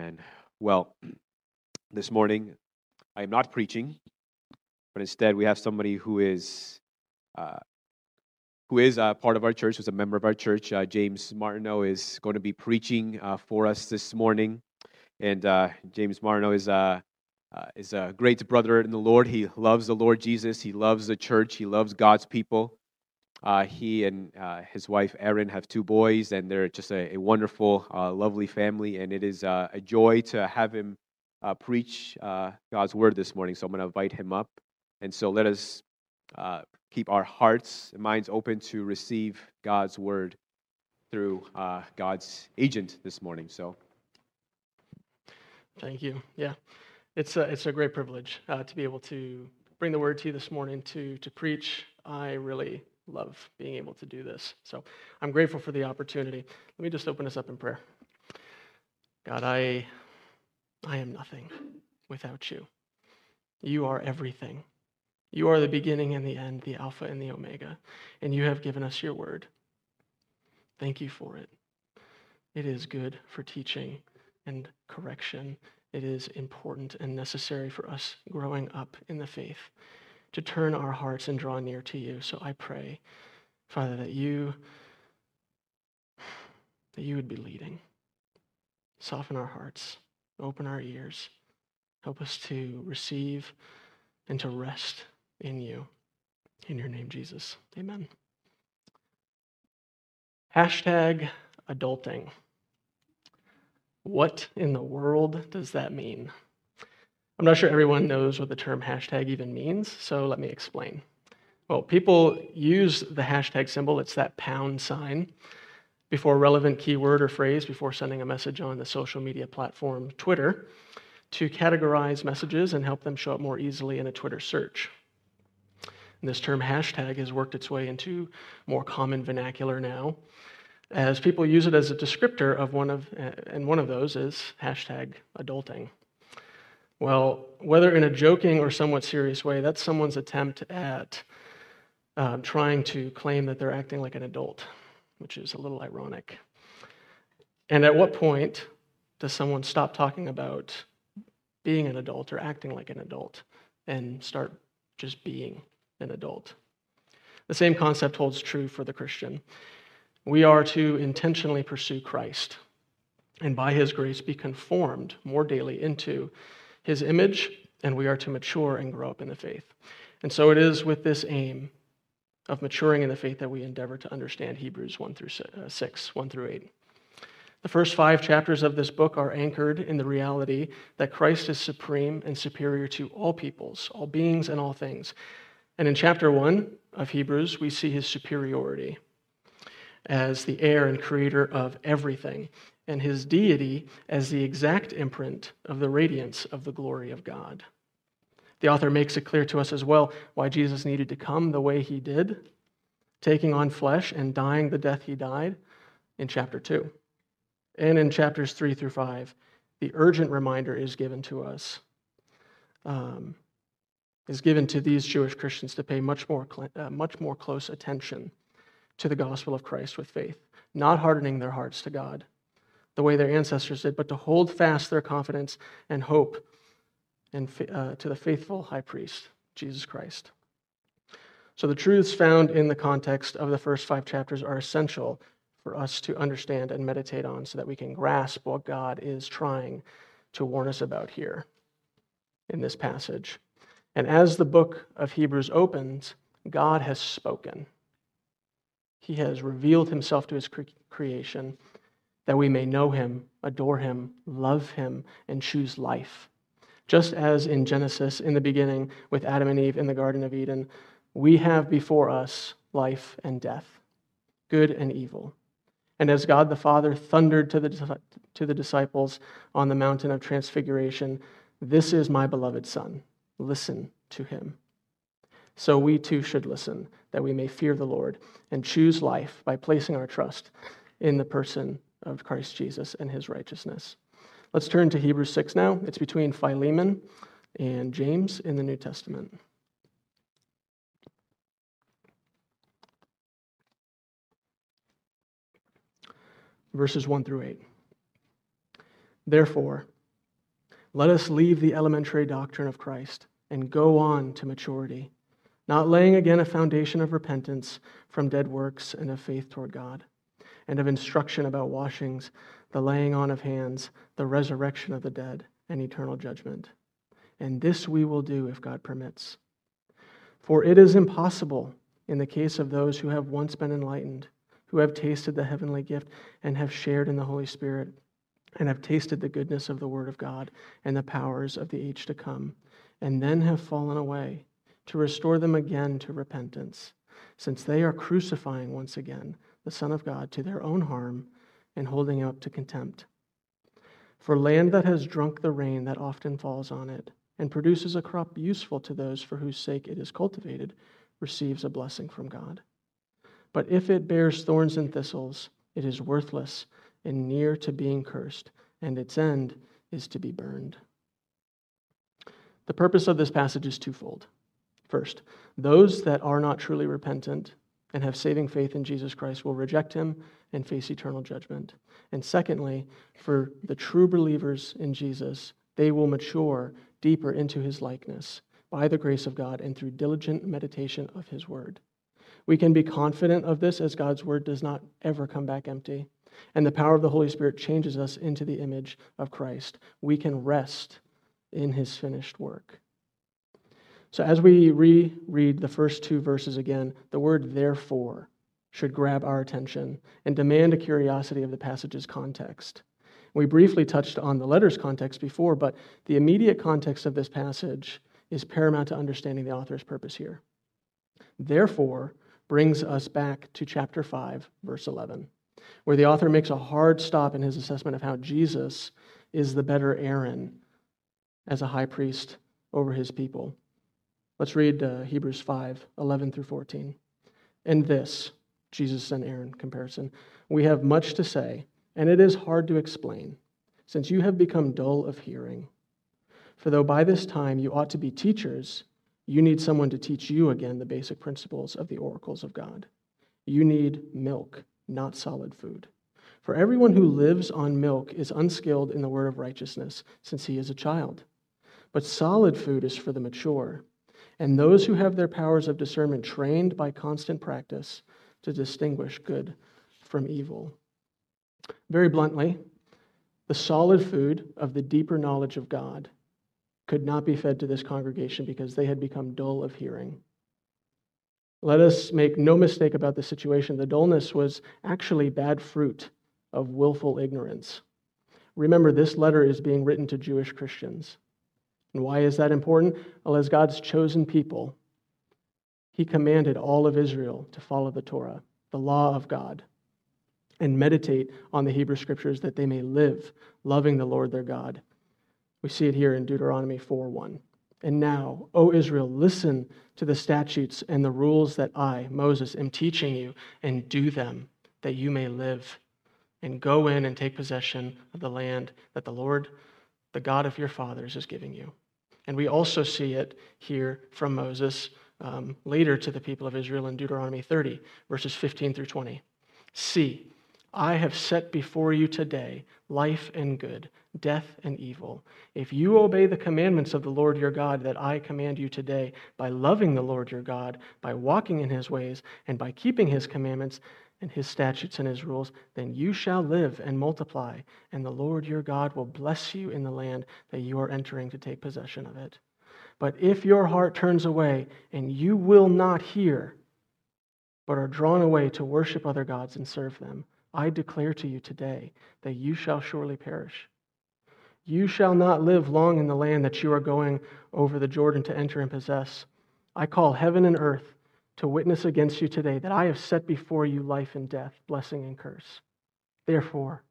Amen. Well, this morning I am not preaching, but instead we have somebody who is uh, who is a part of our church, who's a member of our church. Uh, James Martineau is going to be preaching uh, for us this morning, and uh, James Martineau is a uh, is a great brother in the Lord. He loves the Lord Jesus. He loves the church. He loves God's people. Uh, he and uh, his wife Erin have two boys, and they're just a, a wonderful, uh, lovely family. And it is uh, a joy to have him uh, preach uh, God's word this morning. So I'm going to invite him up. And so let us keep our hearts and minds open to receive God's word through God's agent this morning. So, thank you. Yeah, it's a, it's a great privilege to be able to bring the word to you this morning to to preach. I really love being able to do this. So I'm grateful for the opportunity. Let me just open us up in prayer. God, I, I am nothing without you. You are everything. You are the beginning and the end, the Alpha and the Omega, and you have given us your word. Thank you for it. It is good for teaching and correction. It is important and necessary for us growing up in the faith to turn our hearts and draw near to you. So I pray, Father, that you that you would be leading. Soften our hearts, open our ears, help us to receive and to rest in you. In your name, Jesus. Amen. Hashtag adulting. What in the world does that mean? I'm not sure everyone knows what the term hashtag even means, so let me explain. Well, people use the hashtag symbol, it's that pound sign, before a relevant keyword or phrase before sending a message on the social media platform Twitter to categorize messages and help them show up more easily in a Twitter search. And this term hashtag has worked its way into more common vernacular now, as people use it as a descriptor of one of, and one of those is hashtag adulting. Well, whether in a joking or somewhat serious way, that's someone's attempt at uh, trying to claim that they're acting like an adult, which is a little ironic. And at what point does someone stop talking about being an adult or acting like an adult and start just being an adult? The same concept holds true for the Christian. We are to intentionally pursue Christ and by his grace be conformed more daily into his image, and we are to mature and grow up in the faith. And so it is with this aim of maturing in the faith that we endeavor to understand Hebrews 1 through uh, 6, 1 through 8. The first five chapters of this book are anchored in the reality that Christ is supreme and superior to all peoples, all beings, and all things. And in chapter 1 of Hebrews, we see his superiority as the heir and creator of everything and his deity as the exact imprint of the radiance of the glory of God. The author makes it clear to us as well why Jesus needed to come the way he did, taking on flesh and dying the death he died in chapter 2. And in chapters 3 through 5, the urgent reminder is given to us, um, is given to these Jewish Christians to pay much more, uh, much more close attention to the gospel of Christ with faith, not hardening their hearts to God the way their ancestors did, but to hold fast their confidence and hope and, uh, to the faithful high priest, Jesus Christ. So, the truths found in the context of the first five chapters are essential for us to understand and meditate on so that we can grasp what God is trying to warn us about here in this passage. And as the book of Hebrews opens, God has spoken. He has revealed himself to his cre- creation that we may know him, adore him, love him, and choose life. Just as in Genesis, in the beginning, with Adam and Eve in the Garden of Eden, we have before us life and death, good and evil. And as God the Father thundered to the, to the disciples on the mountain of transfiguration, This is my beloved Son. Listen to him. So we too should listen, that we may fear the Lord and choose life by placing our trust in the person of Christ Jesus and his righteousness. Let's turn to Hebrews 6 now. It's between Philemon and James in the New Testament. Verses 1 through 8. Therefore, let us leave the elementary doctrine of Christ and go on to maturity, not laying again a foundation of repentance from dead works and of faith toward God, and of instruction about washings, the laying on of hands, the resurrection of the dead, and eternal judgment. And this we will do if God permits. For it is impossible in the case of those who have once been enlightened, who have tasted the heavenly gift and have shared in the Holy Spirit and have tasted the goodness of the Word of God and the powers of the age to come, and then have fallen away, to restore them again to repentance, since they are crucifying once again the Son of God to their own harm and holding up to contempt. For land that has drunk the rain that often falls on it, and produces a crop useful to those for whose sake it is cultivated, receives a blessing from God. But if it bears thorns and thistles, it is worthless and near to being cursed, and its end is to be burned. The purpose of this passage is twofold. First, those that are not truly repentant and have saving faith in Jesus Christ will reject him and face eternal judgment. And secondly, for the true believers in Jesus, they will mature deeper into his likeness by the grace of God and through diligent meditation of his word. We can be confident of this as God's word does not ever come back empty and the power of the Holy Spirit changes us into the image of Christ, we can rest in his finished work. So, as we reread the first two verses again, the word therefore should grab our attention and demand a curiosity of the passage's context. We briefly touched on the letter's context before, but the immediate context of this passage is paramount to understanding the author's purpose here. Therefore, brings us back to chapter 5, verse 11 where the author makes a hard stop in his assessment of how Jesus is the better Aaron as a high priest over his people. Let's read uh, Hebrews 5 11 through 14. In this, Jesus and Aaron comparison, we have much to say, and it is hard to explain, since you have become dull of hearing. For though by this time you ought to be teachers, you need someone to teach you again the basic principles of the oracles of God. You need milk not solid food. For everyone who lives on milk is unskilled in the word of righteousness, since he is a child. But solid food is for the mature, and those who have their powers of discernment trained by constant practice to distinguish good from evil. Very bluntly, the solid food of the deeper knowledge of God could not be fed to this congregation because they had become dull of hearing. Let us make no mistake about the situation. The dullness was actually bad fruit of willful ignorance. Remember, this letter is being written to Jewish Christians. And why is that important? Well, as God's chosen people, He commanded all of Israel to follow the Torah, the law of God, and meditate on the Hebrew Scriptures that they may live loving the Lord their God. We see it here in Deuteronomy 4 1. And now, O Israel, listen to the statutes and the rules that I, Moses, am teaching you, and do them, that you may live. And go in and take possession of the land that the Lord, the God of your fathers, is giving you. And we also see it here from Moses um, later to the people of Israel in Deuteronomy 30, verses 15 through 20. See, I have set before you today life and good, death and evil. If you obey the commandments of the Lord your God that I command you today, by loving the Lord your God, by walking in his ways, and by keeping his commandments and his statutes and his rules, then you shall live and multiply, and the Lord your God will bless you in the land that you are entering to take possession of it. But if your heart turns away and you will not hear, but are drawn away to worship other gods and serve them, I declare to you today that you shall surely perish. You shall not live long in the land that you are going over the Jordan to enter and possess. I call heaven and earth to witness against you today that I have set before you life and death, blessing and curse. Therefore,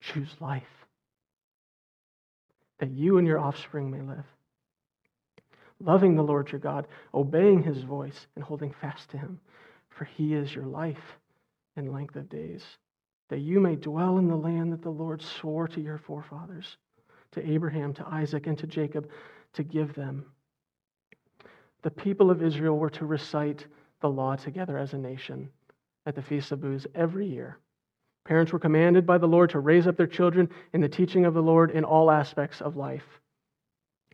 choose life, that you and your offspring may live. Loving the Lord your God, obeying his voice, and holding fast to him, for he is your life and length of days, that you may dwell in the land that the Lord swore to your forefathers, to Abraham, to Isaac, and to Jacob, to give them. The people of Israel were to recite the law together as a nation at the Feast of Booths every year. Parents were commanded by the Lord to raise up their children in the teaching of the Lord in all aspects of life.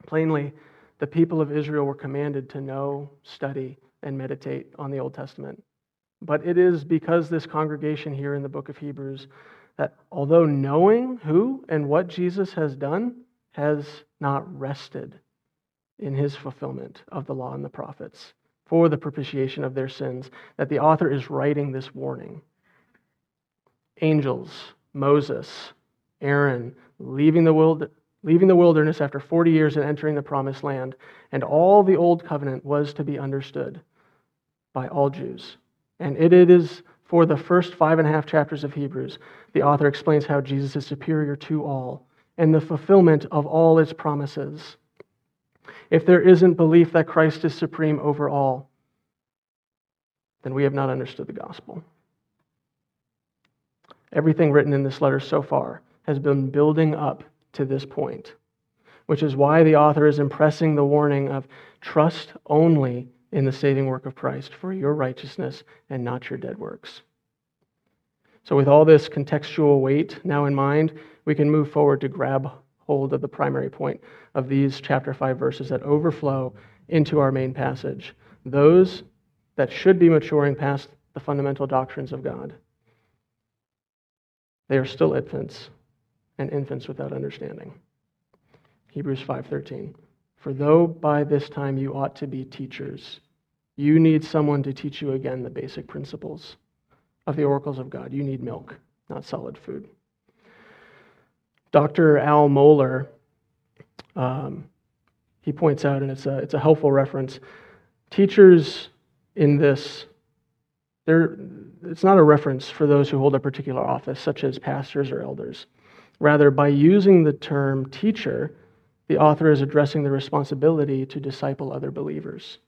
Plainly, the people of Israel were commanded to know, study, and meditate on the Old Testament. But it is because this congregation here in the book of Hebrews that although knowing who and what Jesus has done, has not rested in his fulfillment of the law and the prophets for the propitiation of their sins, that the author is writing this warning. Angels, Moses, Aaron, leaving the, wild, leaving the wilderness after 40 years and entering the promised land, and all the old covenant was to be understood by all Jews. And it is for the first five and a half chapters of Hebrews, the author explains how Jesus is superior to all and the fulfillment of all its promises. If there isn't belief that Christ is supreme over all, then we have not understood the gospel. Everything written in this letter so far has been building up to this point, which is why the author is impressing the warning of trust only in the saving work of Christ for your righteousness and not your dead works. So, with all this contextual weight now in mind, we can move forward to grab hold of the primary point of these chapter 5 verses that overflow into our main passage. Those that should be maturing past the fundamental doctrines of God. They are still infants and infants without understanding. Hebrews 5:13 For though by this time you ought to be teachers you need someone to teach you again the basic principles of the oracles of God. You need milk, not solid food. Dr. Al Mohler, um, he points out, and it's a, it's a helpful reference, teachers in this, it's not a reference for those who hold a particular office, such as pastors or elders. Rather, by using the term teacher, the author is addressing the responsibility to disciple other believers.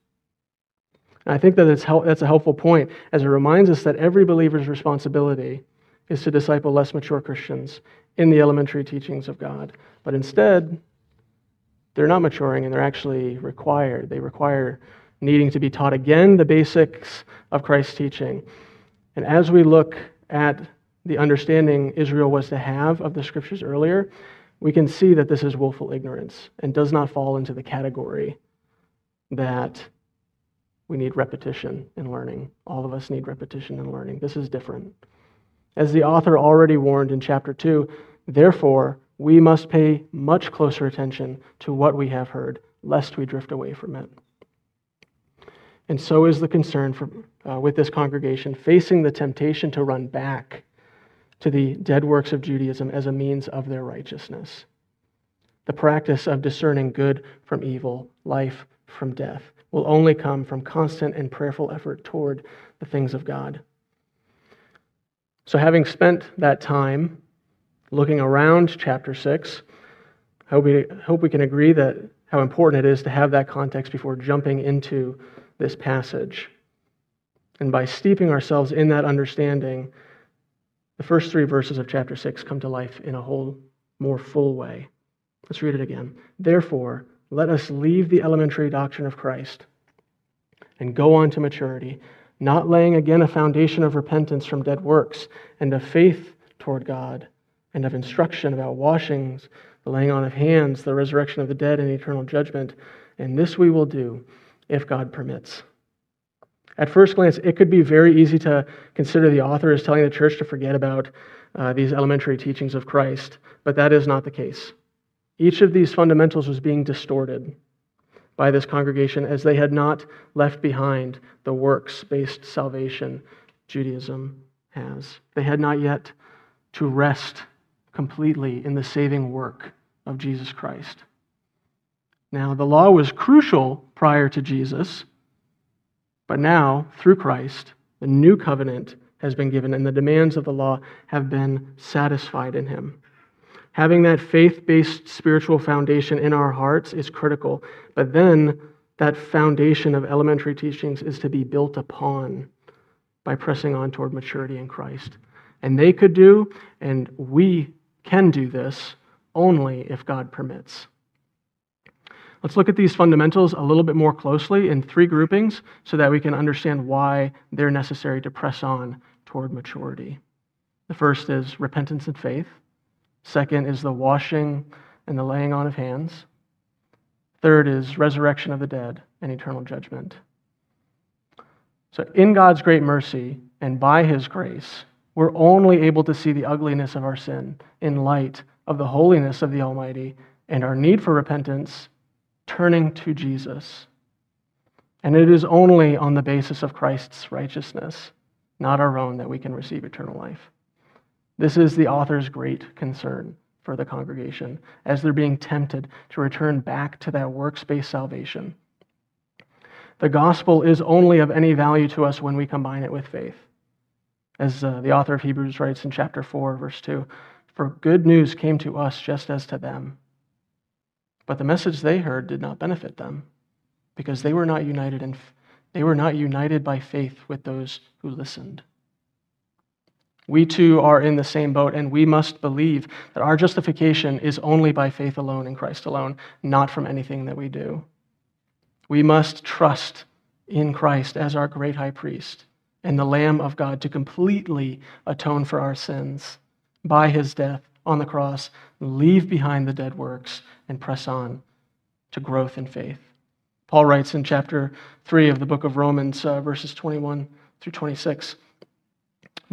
And I think that it's hel- that's a helpful point as it reminds us that every believer's responsibility is to disciple less mature Christians in the elementary teachings of God. But instead, they're not maturing and they're actually required. They require needing to be taught again the basics of Christ's teaching. And as we look at the understanding Israel was to have of the scriptures earlier, we can see that this is willful ignorance and does not fall into the category that we need repetition in learning. All of us need repetition in learning. This is different. As the author already warned in chapter 2, therefore, we must pay much closer attention to what we have heard, lest we drift away from it. And so is the concern for, uh, with this congregation facing the temptation to run back to the dead works of Judaism as a means of their righteousness. The practice of discerning good from evil, life from death will only come from constant and prayerful effort toward the things of God. So, having spent that time looking around chapter 6, I hope we, hope we can agree that how important it is to have that context before jumping into this passage. And by steeping ourselves in that understanding, the first three verses of chapter 6 come to life in a whole more full way. Let's read it again. Therefore, let us leave the elementary doctrine of Christ and go on to maturity, not laying again a foundation of repentance from dead works and of faith toward God and of instruction about washings, the laying on of hands, the resurrection of the dead, and eternal judgment. And this we will do if God permits. At first glance, it could be very easy to consider the author as telling the church to forget about uh, these elementary teachings of Christ, but that is not the case. Each of these fundamentals was being distorted by this congregation as they had not left behind the works based salvation Judaism has. They had not yet to rest completely in the saving work of Jesus Christ. Now, the law was crucial prior to Jesus, but now, through Christ, the new covenant has been given, and the demands of the law have been satisfied in him. Having that faith based spiritual foundation in our hearts is critical, but then that foundation of elementary teachings is to be built upon by pressing on toward maturity in Christ. And they could do, and we can do this only if God permits. Let's look at these fundamentals a little bit more closely in three groupings so that we can understand why they're necessary to press on toward maturity. The first is repentance and faith. Second is the washing and the laying on of hands. Third is resurrection of the dead and eternal judgment. So, in God's great mercy and by his grace, we're only able to see the ugliness of our sin in light of the holiness of the Almighty and our need for repentance, turning to Jesus. And it is only on the basis of Christ's righteousness, not our own, that we can receive eternal life. This is the author's great concern for the congregation as they're being tempted to return back to that works based salvation. The gospel is only of any value to us when we combine it with faith. As uh, the author of Hebrews writes in chapter 4, verse 2 For good news came to us just as to them. But the message they heard did not benefit them because they were not united in, they were not united by faith with those who listened. We too are in the same boat, and we must believe that our justification is only by faith alone in Christ alone, not from anything that we do. We must trust in Christ as our great high priest and the Lamb of God to completely atone for our sins by his death on the cross, leave behind the dead works, and press on to growth in faith. Paul writes in chapter 3 of the book of Romans, uh, verses 21 through 26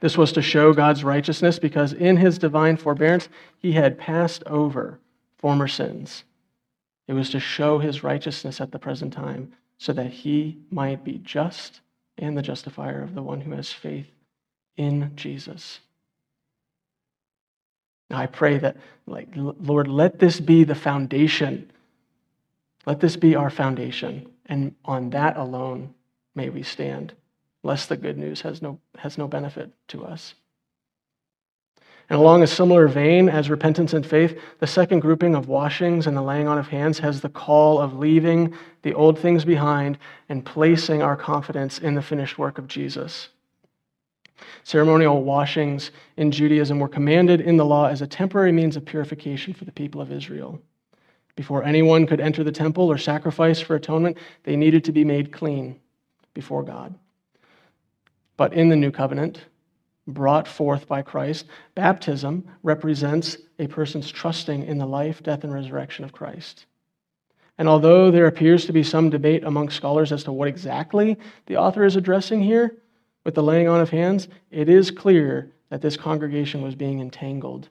This was to show God's righteousness because in his divine forbearance he had passed over former sins. It was to show his righteousness at the present time so that he might be just and the justifier of the one who has faith in Jesus. Now I pray that, like, Lord, let this be the foundation. Let this be our foundation and on that alone may we stand, lest the good news has no, has no benefit to us. And along a similar vein as repentance and faith, the second grouping of washings and the laying on of hands has the call of leaving the old things behind and placing our confidence in the finished work of Jesus. Ceremonial washings in Judaism were commanded in the law as a temporary means of purification for the people of Israel. Before anyone could enter the temple or sacrifice for atonement, they needed to be made clean before God. But in the new covenant, brought forth by Christ, baptism represents a person's trusting in the life, death, and resurrection of Christ. And although there appears to be some debate among scholars as to what exactly the author is addressing here with the laying on of hands, it is clear that this congregation was being entangled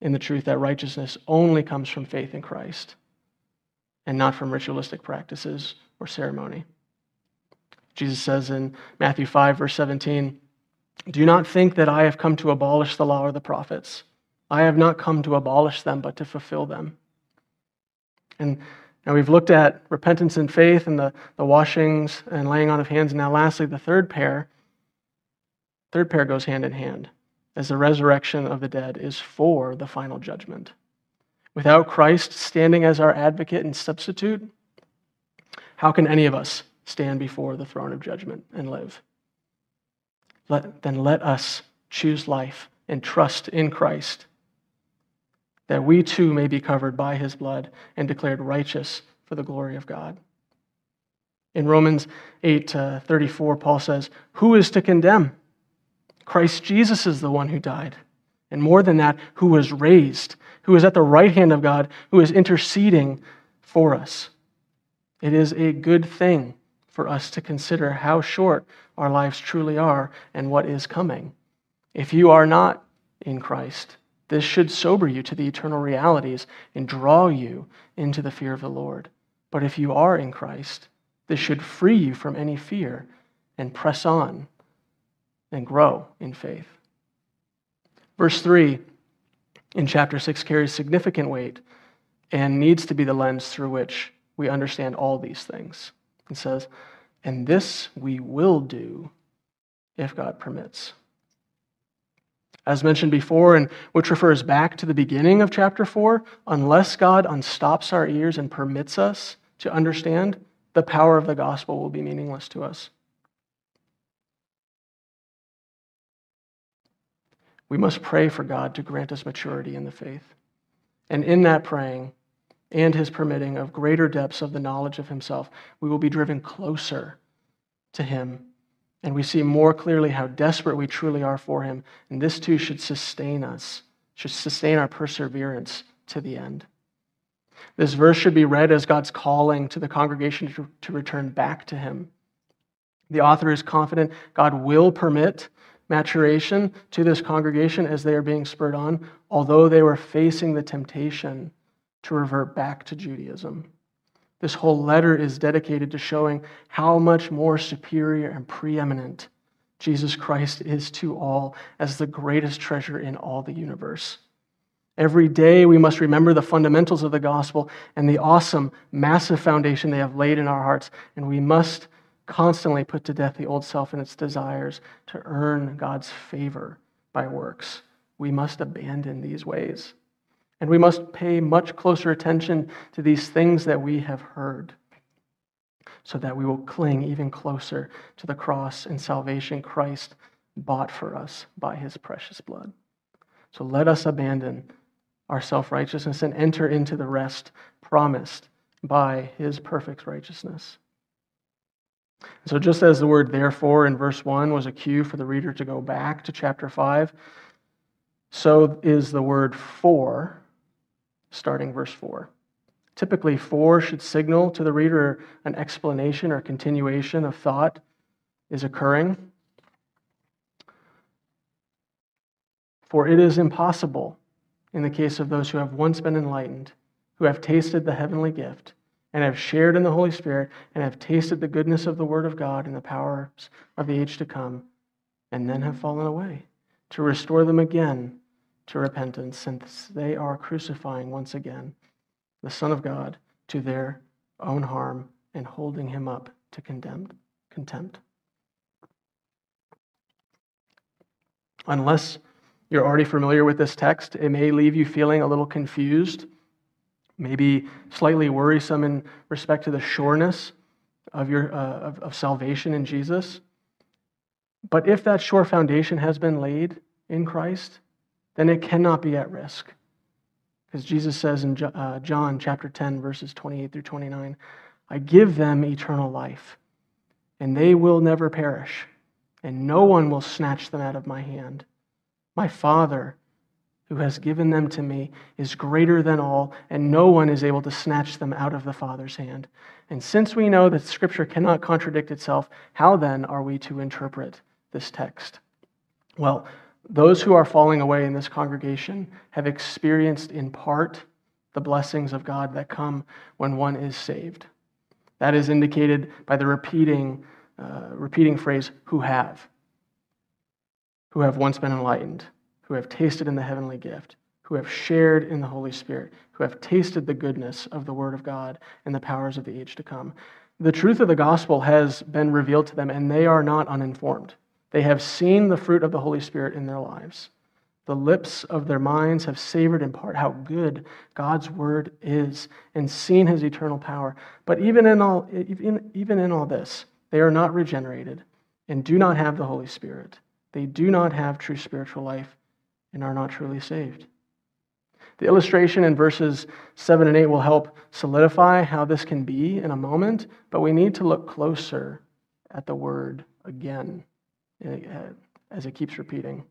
in the truth that righteousness only comes from faith in Christ and not from ritualistic practices or ceremony. Jesus says in Matthew 5, verse 17, Do not think that I have come to abolish the law or the prophets. I have not come to abolish them, but to fulfill them. And now we've looked at repentance and faith and the, the washings and laying on of hands. And now, lastly, the third pair. Third pair goes hand in hand as the resurrection of the dead is for the final judgment. Without Christ standing as our advocate and substitute, how can any of us stand before the throne of judgment and live? Let, then let us choose life and trust in Christ, that we too may be covered by his blood and declared righteous for the glory of God. In Romans 8 uh, 34, Paul says, Who is to condemn? Christ Jesus is the one who died. And more than that, who was raised, who is at the right hand of God, who is interceding for us. It is a good thing for us to consider how short our lives truly are and what is coming. If you are not in Christ, this should sober you to the eternal realities and draw you into the fear of the Lord. But if you are in Christ, this should free you from any fear and press on and grow in faith. Verse 3 in chapter 6 carries significant weight and needs to be the lens through which we understand all these things. It says, And this we will do if God permits. As mentioned before, and which refers back to the beginning of chapter 4, unless God unstops our ears and permits us to understand, the power of the gospel will be meaningless to us. We must pray for God to grant us maturity in the faith. And in that praying and his permitting of greater depths of the knowledge of himself, we will be driven closer to him. And we see more clearly how desperate we truly are for him. And this too should sustain us, should sustain our perseverance to the end. This verse should be read as God's calling to the congregation to, to return back to him. The author is confident God will permit maturation to this congregation as they are being spurred on, although they were facing the temptation to revert back to Judaism. This whole letter is dedicated to showing how much more superior and preeminent Jesus Christ is to all as the greatest treasure in all the universe. Every day we must remember the fundamentals of the gospel and the awesome, massive foundation they have laid in our hearts, and we must constantly put to death the old self and its desires to earn God's favor by works. We must abandon these ways. And we must pay much closer attention to these things that we have heard so that we will cling even closer to the cross and salvation Christ bought for us by his precious blood. So let us abandon our self righteousness and enter into the rest promised by his perfect righteousness. So, just as the word therefore in verse 1 was a cue for the reader to go back to chapter 5, so is the word for, starting verse 4. Typically, 4 should signal to the reader an explanation or continuation of thought is occurring. For it is impossible, in the case of those who have once been enlightened, who have tasted the heavenly gift, and have shared in the Holy Spirit and have tasted the goodness of the Word of God and the powers of the age to come, and then have fallen away, to restore them again to repentance, since they are crucifying once again the Son of God to their own harm and holding him up to condemned, contempt. Unless you're already familiar with this text, it may leave you feeling a little confused maybe slightly worrisome in respect to the sureness of, your, uh, of, of salvation in Jesus. But if that sure foundation has been laid in Christ, then it cannot be at risk. Because Jesus says in uh, John chapter 10, verses 28 through 29, I give them eternal life, and they will never perish, and no one will snatch them out of my hand. My Father who has given them to me is greater than all, and no one is able to snatch them out of the Father's hand. And since we know that Scripture cannot contradict itself, how then are we to interpret this text? Well, those who are falling away in this congregation have experienced in part the blessings of God that come when one is saved. That is indicated by the repeating, uh, repeating phrase, who have, who have once been enlightened who have tasted in the heavenly gift, who have shared in the Holy Spirit, who have tasted the goodness of the Word of God and the powers of the age to come. The truth of the gospel has been revealed to them, and they are not uninformed. They have seen the fruit of the Holy Spirit in their lives. The lips of their minds have savored in part how good God's word is and seen his eternal power. But even in all, even, even in all this, they are not regenerated and do not have the Holy Spirit. They do not have true spiritual life and are not truly saved. The illustration in verses 7 and 8 will help solidify how this can be in a moment, but we need to look closer at the word again Uh, as it keeps repeating.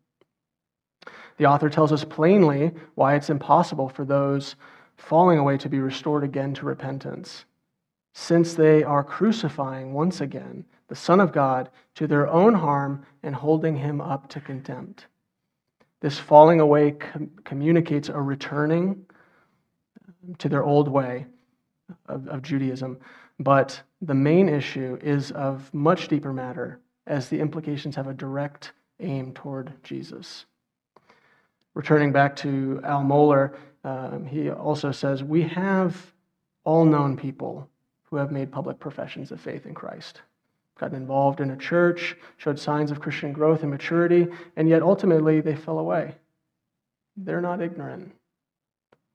The author tells us plainly why it's impossible for those falling away to be restored again to repentance, since they are crucifying once again the Son of God to their own harm and holding him up to contempt. This falling away com- communicates a returning to their old way of, of Judaism. But the main issue is of much deeper matter, as the implications have a direct aim toward Jesus. Returning back to Al Mohler, um, he also says, We have all known people who have made public professions of faith in Christ. gotten involved in a church, showed signs of Christian growth and maturity, and yet ultimately they fell away. They're not ignorant.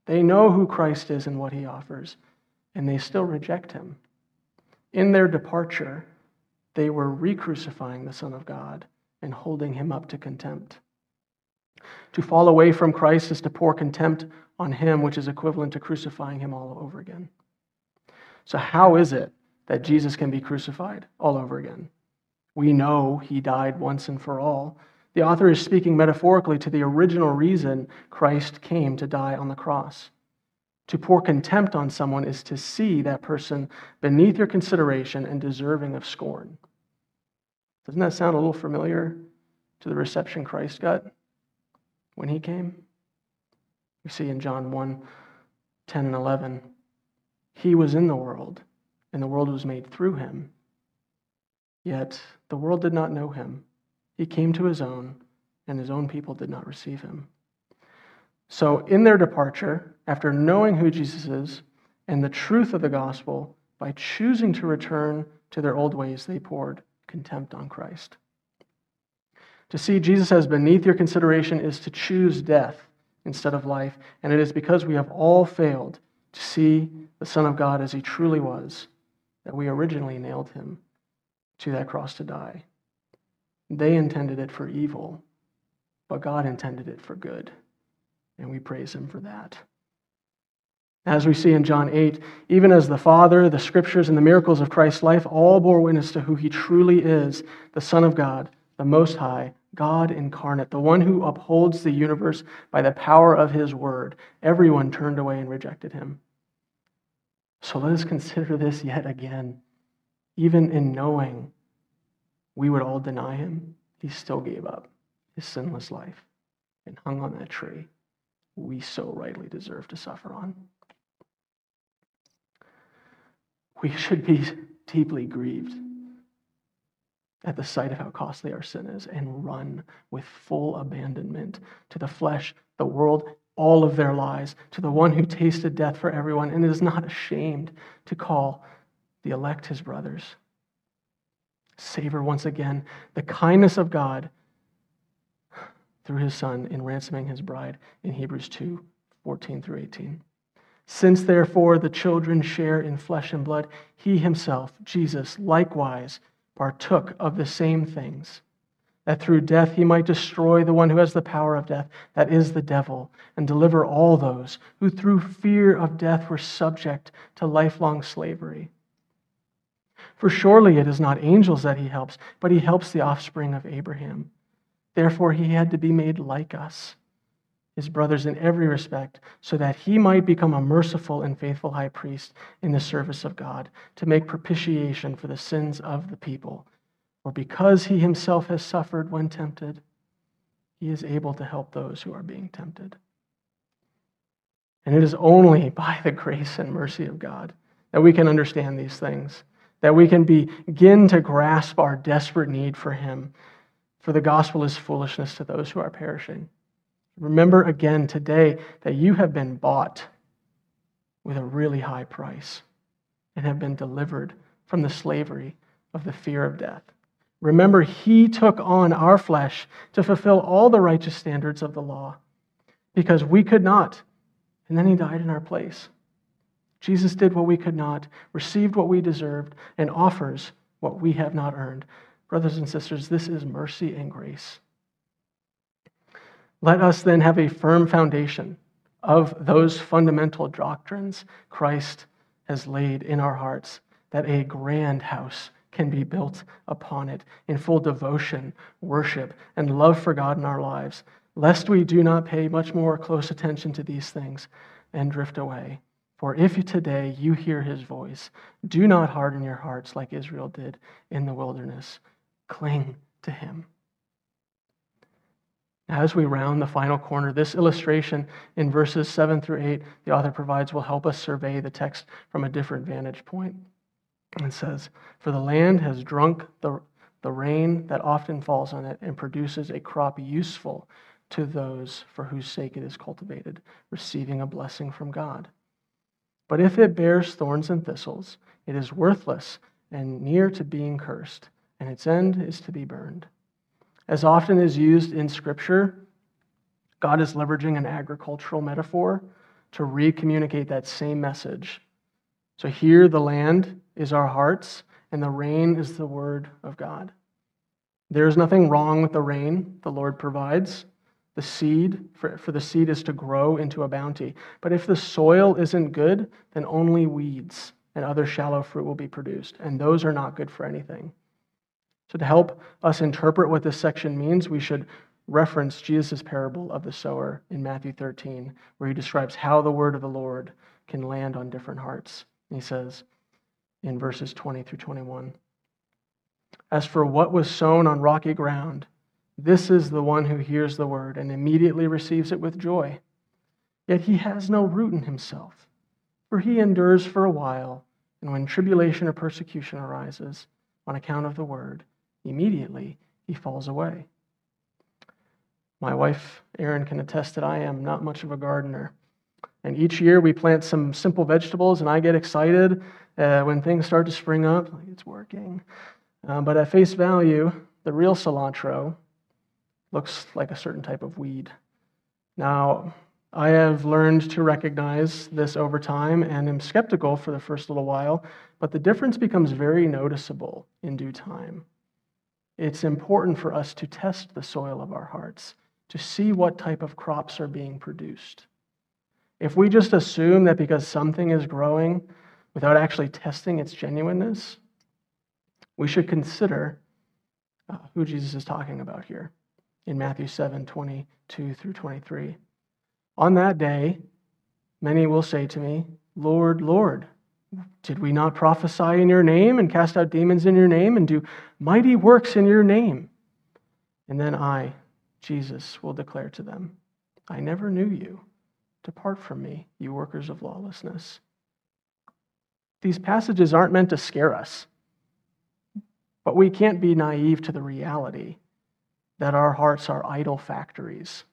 They know who Christ is and what he offers, and they still reject him. In their departure, they were re crucifying the Son of God and holding him up to contempt. To fall away from Christ is to pour contempt on him, which is equivalent to crucifying him all over again. So, how is it that Jesus can be crucified all over again? We know he died once and for all. The author is speaking metaphorically to the original reason Christ came to die on the cross. To pour contempt on someone is to see that person beneath your consideration and deserving of scorn. Doesn't that sound a little familiar to the reception Christ got when he came? We see in John 1 10 and 11. He was in the world, and the world was made through him. Yet the world did not know him. He came to his own, and his own people did not receive him. So, in their departure, after knowing who Jesus is and the truth of the gospel, by choosing to return to their old ways, they poured contempt on Christ. To see Jesus as beneath your consideration is to choose death instead of life, and it is because we have all failed to see the Son of God as he truly was that we originally nailed him to that cross to die. They intended it for evil, but God intended it for good, and we praise him for that. As we see in John 8, even as the Father, the Scriptures, and the miracles of Christ's life all bore witness to who he truly is, the Son of God, the Most High, God incarnate, the one who upholds the universe by the power of his word, everyone turned away and rejected him. So let us consider this yet again. Even in knowing we would all deny him, he still gave up his sinless life and hung on that tree we so rightly deserve to suffer on we should be deeply grieved at the sight of how costly our sin is and run with full abandonment to the flesh, the world, all of their lies, to the one who tasted death for everyone and is not ashamed to call the elect his brothers. Savor once again the kindness of God through his Son in ransoming his bride in Hebrews 2 14 through 18. Since therefore the children share in flesh and blood, he himself, Jesus, likewise partook of the same things, that through death he might destroy the one who has the power of death, that is the devil, and deliver all those who through fear of death were subject to lifelong slavery. For surely it is not angels that he helps, but he helps the offspring of Abraham. Therefore he had to be made like us his brothers in every respect, so that he might become a merciful and faithful high priest in the service of God, to make propitiation for the sins of the people. For because he himself has suffered when tempted, he is able to help those who are being tempted. And it is only by the grace and mercy of God that we can understand these things, that we can begin to grasp our desperate need for him. For the gospel is foolishness to those who are perishing Remember again today that you have been bought with a really high price and have been delivered from the slavery of the fear of death. Remember, he took on our flesh to fulfill all the righteous standards of the law because we could not. And then he died in our place. Jesus did what we could not, received what we deserved, and offers what we have not earned. Brothers and sisters, this is mercy and grace. Let us then have a firm foundation of those fundamental doctrines Christ has laid in our hearts, that a grand house can be built upon it in full devotion, worship, and love for God in our lives, lest we do not pay much more close attention to these things and drift away. For if today you hear his voice, do not harden your hearts like Israel did in the wilderness. Cling to him. As we round the final corner, this illustration in verses 7 through 8, the author provides will help us survey the text from a different vantage point. It says, For the land has drunk the, the rain that often falls on it and produces a crop useful to those for whose sake it is cultivated, receiving a blessing from God. But if it bears thorns and thistles, it is worthless and near to being cursed, and its end is to be burned. As often as used in Scripture, God is leveraging an agricultural metaphor to recommunicate that same message. So here, the land is our hearts, and the rain is the word of God. There is nothing wrong with the rain the Lord provides. The seed, for, for the seed is to grow into a bounty. But if the soil isn't good, then only weeds and other shallow fruit will be produced, and those are not good for anything. So, to help us interpret what this section means, we should reference Jesus' parable of the sower in Matthew 13, where he describes how the word of the Lord can land on different hearts. And he says in verses 20 through 21 As for what was sown on rocky ground, this is the one who hears the word and immediately receives it with joy. Yet he has no root in himself, for he endures for a while, and when tribulation or persecution arises on account of the word, immediately he falls away. My wife, Erin, can attest that I am not much of a gardener. And each year we plant some simple vegetables, and I get excited uh, when things start to spring up. It's working. Uh, but at face value, the real cilantro looks like a certain type of weed. Now, I have learned to recognize this over time and am skeptical for the first little while, but the difference becomes very noticeable in due time. It's important for us to test the soil of our hearts to see what type of crops are being produced. If we just assume that because something is growing without actually testing its genuineness, we should consider uh, who Jesus is talking about here in Matthew 7 22 through 23. On that day, many will say to me, Lord, Lord, did we not prophesy in your name and cast out demons in your name and do mighty works in your name? And then I, Jesus will declare to them, I never knew you. Depart from me, you workers of lawlessness. These passages aren't meant to scare us, but we can't be naive to the reality that our hearts are idol factories.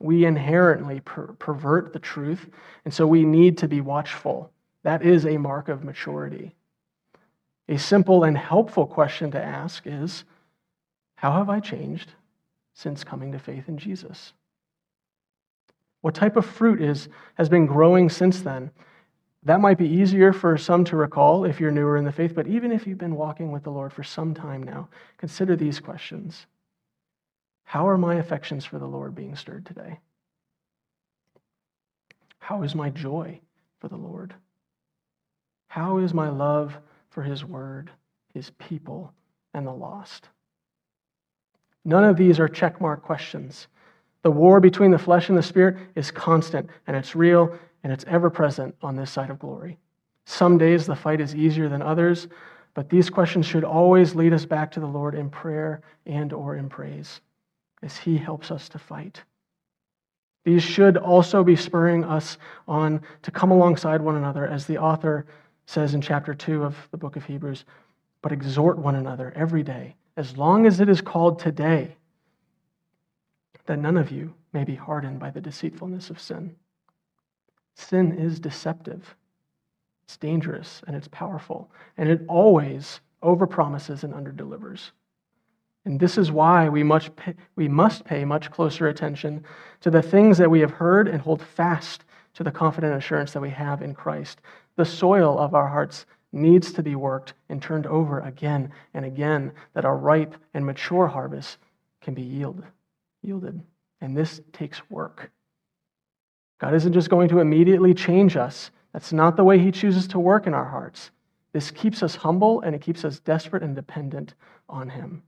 We inherently per- pervert the truth, and so we need to be watchful. That is a mark of maturity. A simple and helpful question to ask is How have I changed? since coming to faith in Jesus? What type of fruit is, has been growing since then? That might be easier for some to recall if you're newer in the faith, but even if you've been walking with the Lord for some time now, consider these questions How are my affections for the Lord being stirred today? How is my joy for the Lord? How is my love for His word, His people, and the lost? None of these are checkmark questions. The war between the flesh and the spirit is constant, and it's real, and it's ever present on this side of glory. Some days the fight is easier than others, but these questions should always lead us back to the Lord in prayer and or in praise as he helps us to fight. These should also be spurring us on to come alongside one another as the author says in chapter 2 of the book of Hebrews, but exhort one another every day as long as it is called today, that none of you may be hardened by the deceitfulness of sin. Sin is deceptive, it's dangerous, and it's powerful, and it always overpromises and underdelivers. And this is why we, much pay, we must pay much closer attention to the things that we have heard and hold fast to the confident assurance that we have in Christ. The soil of our hearts needs to be worked and turned over again and again that our ripe and mature harvest can be yield, yielded. And this takes work. God isn't just going to immediately change us. That's not the way He chooses to work in our hearts. This keeps us humble and it keeps us desperate and dependent on Him.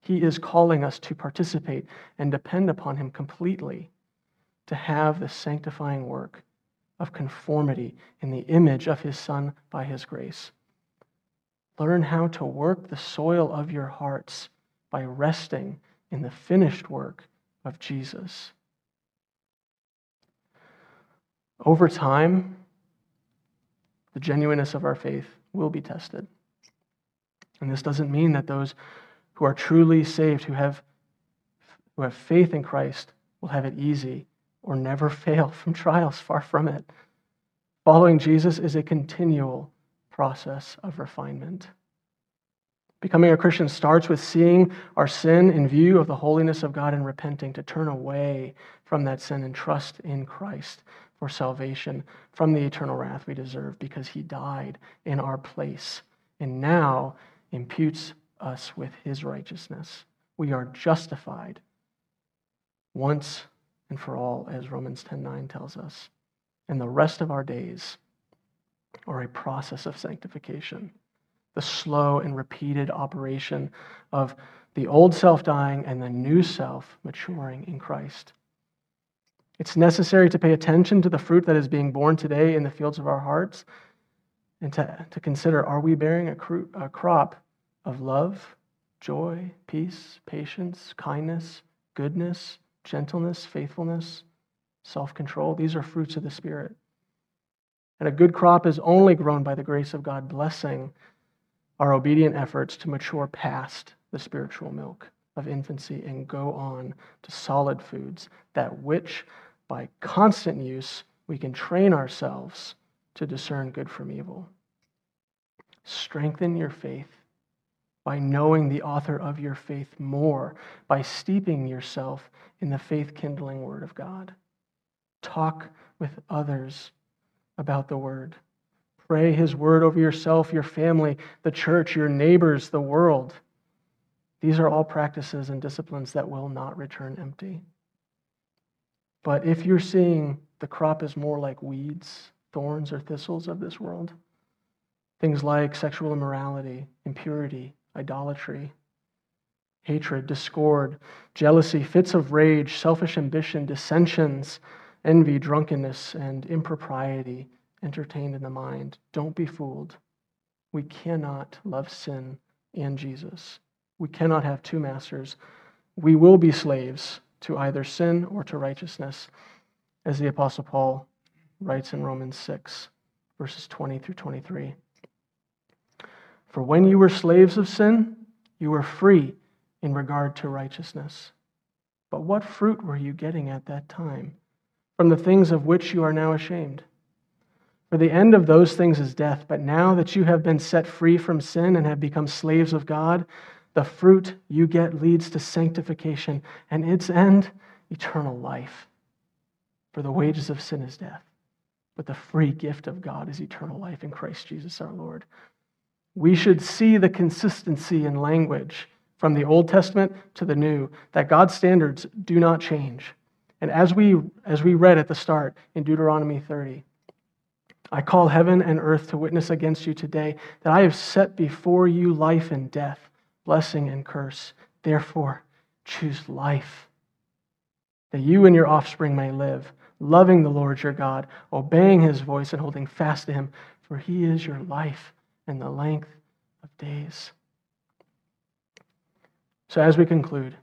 He is calling us to participate and depend upon Him completely to have the sanctifying work of conformity in the image of his Son by his grace. Learn how to work the soil of your hearts by resting in the finished work of Jesus. Over time, the genuineness of our faith will be tested. And this doesn't mean that those who are truly saved, who have, who have faith in Christ, will have it easy or never fail from trials, far from it. Following Jesus is a continual process of refinement. Becoming a Christian starts with seeing our sin in view of the holiness of God and repenting to turn away from that sin and trust in Christ for salvation from the eternal wrath we deserve because he died in our place and now imputes us with his righteousness. We are justified once and for all, as Romans 10:9 tells us. And the rest of our days are a process of sanctification, the slow and repeated operation of the old self dying and the new self maturing in Christ. It's necessary to pay attention to the fruit that is being borne today in the fields of our hearts and to, to consider are we bearing a, cro- a crop of love, joy, peace, patience, kindness, goodness, gentleness, faithfulness, self control. These are fruits of the Spirit. And a good crop is only grown by the grace of God, blessing our obedient efforts to mature past the spiritual milk of infancy and go on to solid foods, that which, by constant use, we can train ourselves to discern good from evil. Strengthen your faith by knowing the author of your faith more, by steeping yourself in the faith kindling Word of God. Talk with others about the Word. Pray His Word over yourself, your family, the church, your neighbors, the world. These are all practices and disciplines that will not return empty. But if you're seeing the crop is more like weeds, thorns, or thistles of this world, things like sexual immorality, impurity, idolatry, hatred, discord, jealousy, fits of rage, selfish ambition, dissensions, envy, drunkenness, and impropriety entertained in the mind. Don't be fooled. We cannot love sin and Jesus. We cannot have two masters. We will be slaves to either sin or to righteousness, as the Apostle Paul writes in Romans 6, verses 20 through 23. For when you were slaves of sin, you were free in regard to righteousness. But what fruit were you getting at that time from the things of which you are now ashamed? For the end of those things is death, but now that you have been set free from sin and have become slaves of God, the fruit you get leads to sanctification, and its end, eternal life. For the wages of sin is death, but the free gift of God is eternal life in Christ Jesus our Lord. We should see the consistency in language from the Old Testament to the New, that God's standards do not change. And as we, as we read at the start in Deuteronomy 30, I call heaven and earth to witness against you today that I have set before you life and death, blessing and curse. Therefore, choose life, that you and your offspring may live, loving the Lord your God, obeying his voice and holding fast to him, for he is your life and the length of days. So, as we conclude,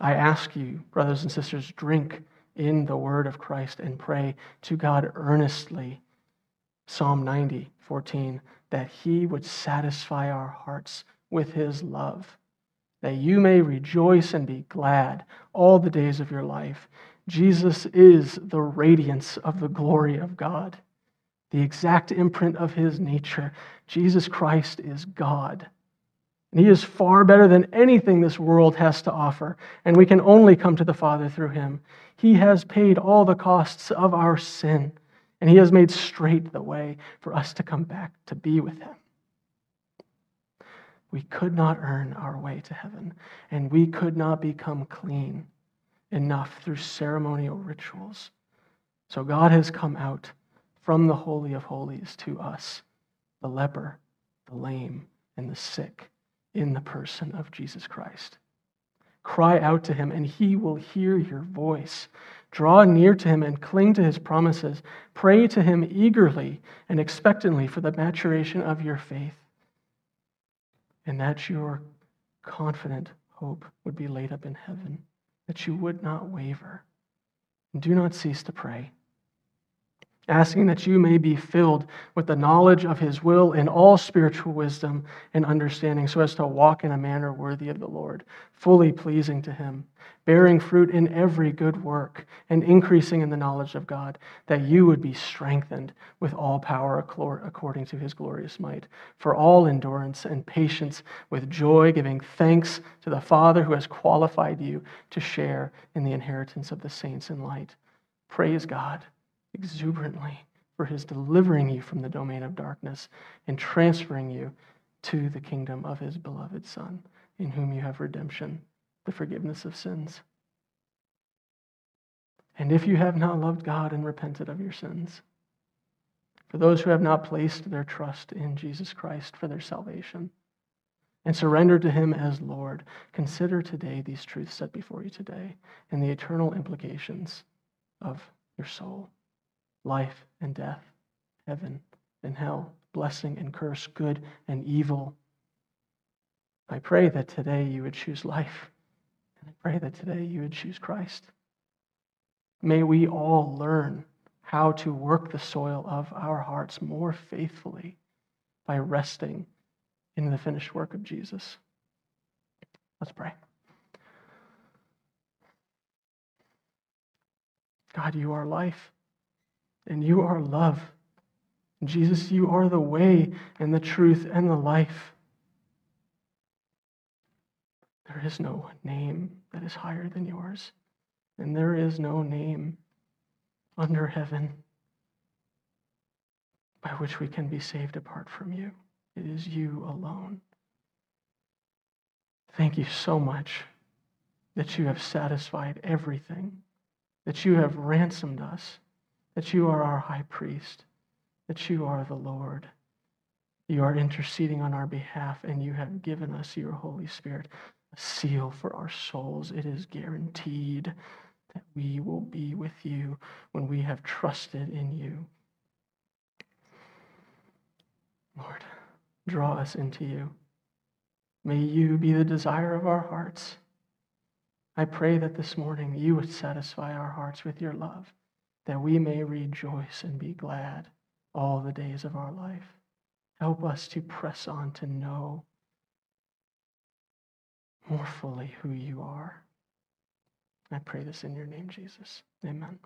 I ask you, brothers and sisters, drink in the word of Christ and pray to God earnestly. Psalm 90, 14, that he would satisfy our hearts with his love, that you may rejoice and be glad all the days of your life. Jesus is the radiance of the glory of God the exact imprint of his nature. Jesus Christ is God. And he is far better than anything this world has to offer, and we can only come to the Father through him. He has paid all the costs of our sin, and he has made straight the way for us to come back to be with him. We could not earn our way to heaven, and we could not become clean enough through ceremonial rituals. So God has come out from the Holy of Holies to us, the leper, the lame, and the sick, in the person of Jesus Christ. Cry out to him, and he will hear your voice. Draw near to him and cling to his promises. Pray to him eagerly and expectantly for the maturation of your faith, and that your confident hope would be laid up in heaven, that you would not waver. And do not cease to pray. Asking that you may be filled with the knowledge of his will in all spiritual wisdom and understanding, so as to walk in a manner worthy of the Lord, fully pleasing to him, bearing fruit in every good work, and increasing in the knowledge of God, that you would be strengthened with all power according to his glorious might, for all endurance and patience with joy, giving thanks to the Father who has qualified you to share in the inheritance of the saints in light. Praise God exuberantly for his delivering you from the domain of darkness and transferring you to the kingdom of his beloved Son, in whom you have redemption, the forgiveness of sins. And if you have not loved God and repented of your sins, for those who have not placed their trust in Jesus Christ for their salvation and surrendered to Him as Lord, consider today these truths set before you today and the eternal implications of your soul life and death, heaven and hell, blessing and curse, good and evil. I pray that today you would choose life. And I pray that today you would choose Christ. May we all learn how to work the soil of our hearts more faithfully by resting in the finished work of Jesus. Let's pray. God, you are life and you are love. Jesus, you are the way and the truth and the life. There is no name that is higher than yours, and there is no name under heaven by which we can be saved apart from you. It is you alone. Thank you so much that you have satisfied everything, that you have ransomed us that you are our high priest, that you are the Lord. You are interceding on our behalf, and you have given us your Holy Spirit, a seal for our souls. It is guaranteed that we will be with you when we have trusted in you. Lord, draw us into you. May you be the desire of our hearts. I pray that this morning you would satisfy our hearts with your love that we may rejoice and be glad all the days of our life. Help us to press on to know more fully who you are. I pray this in your name, Jesus. Amen.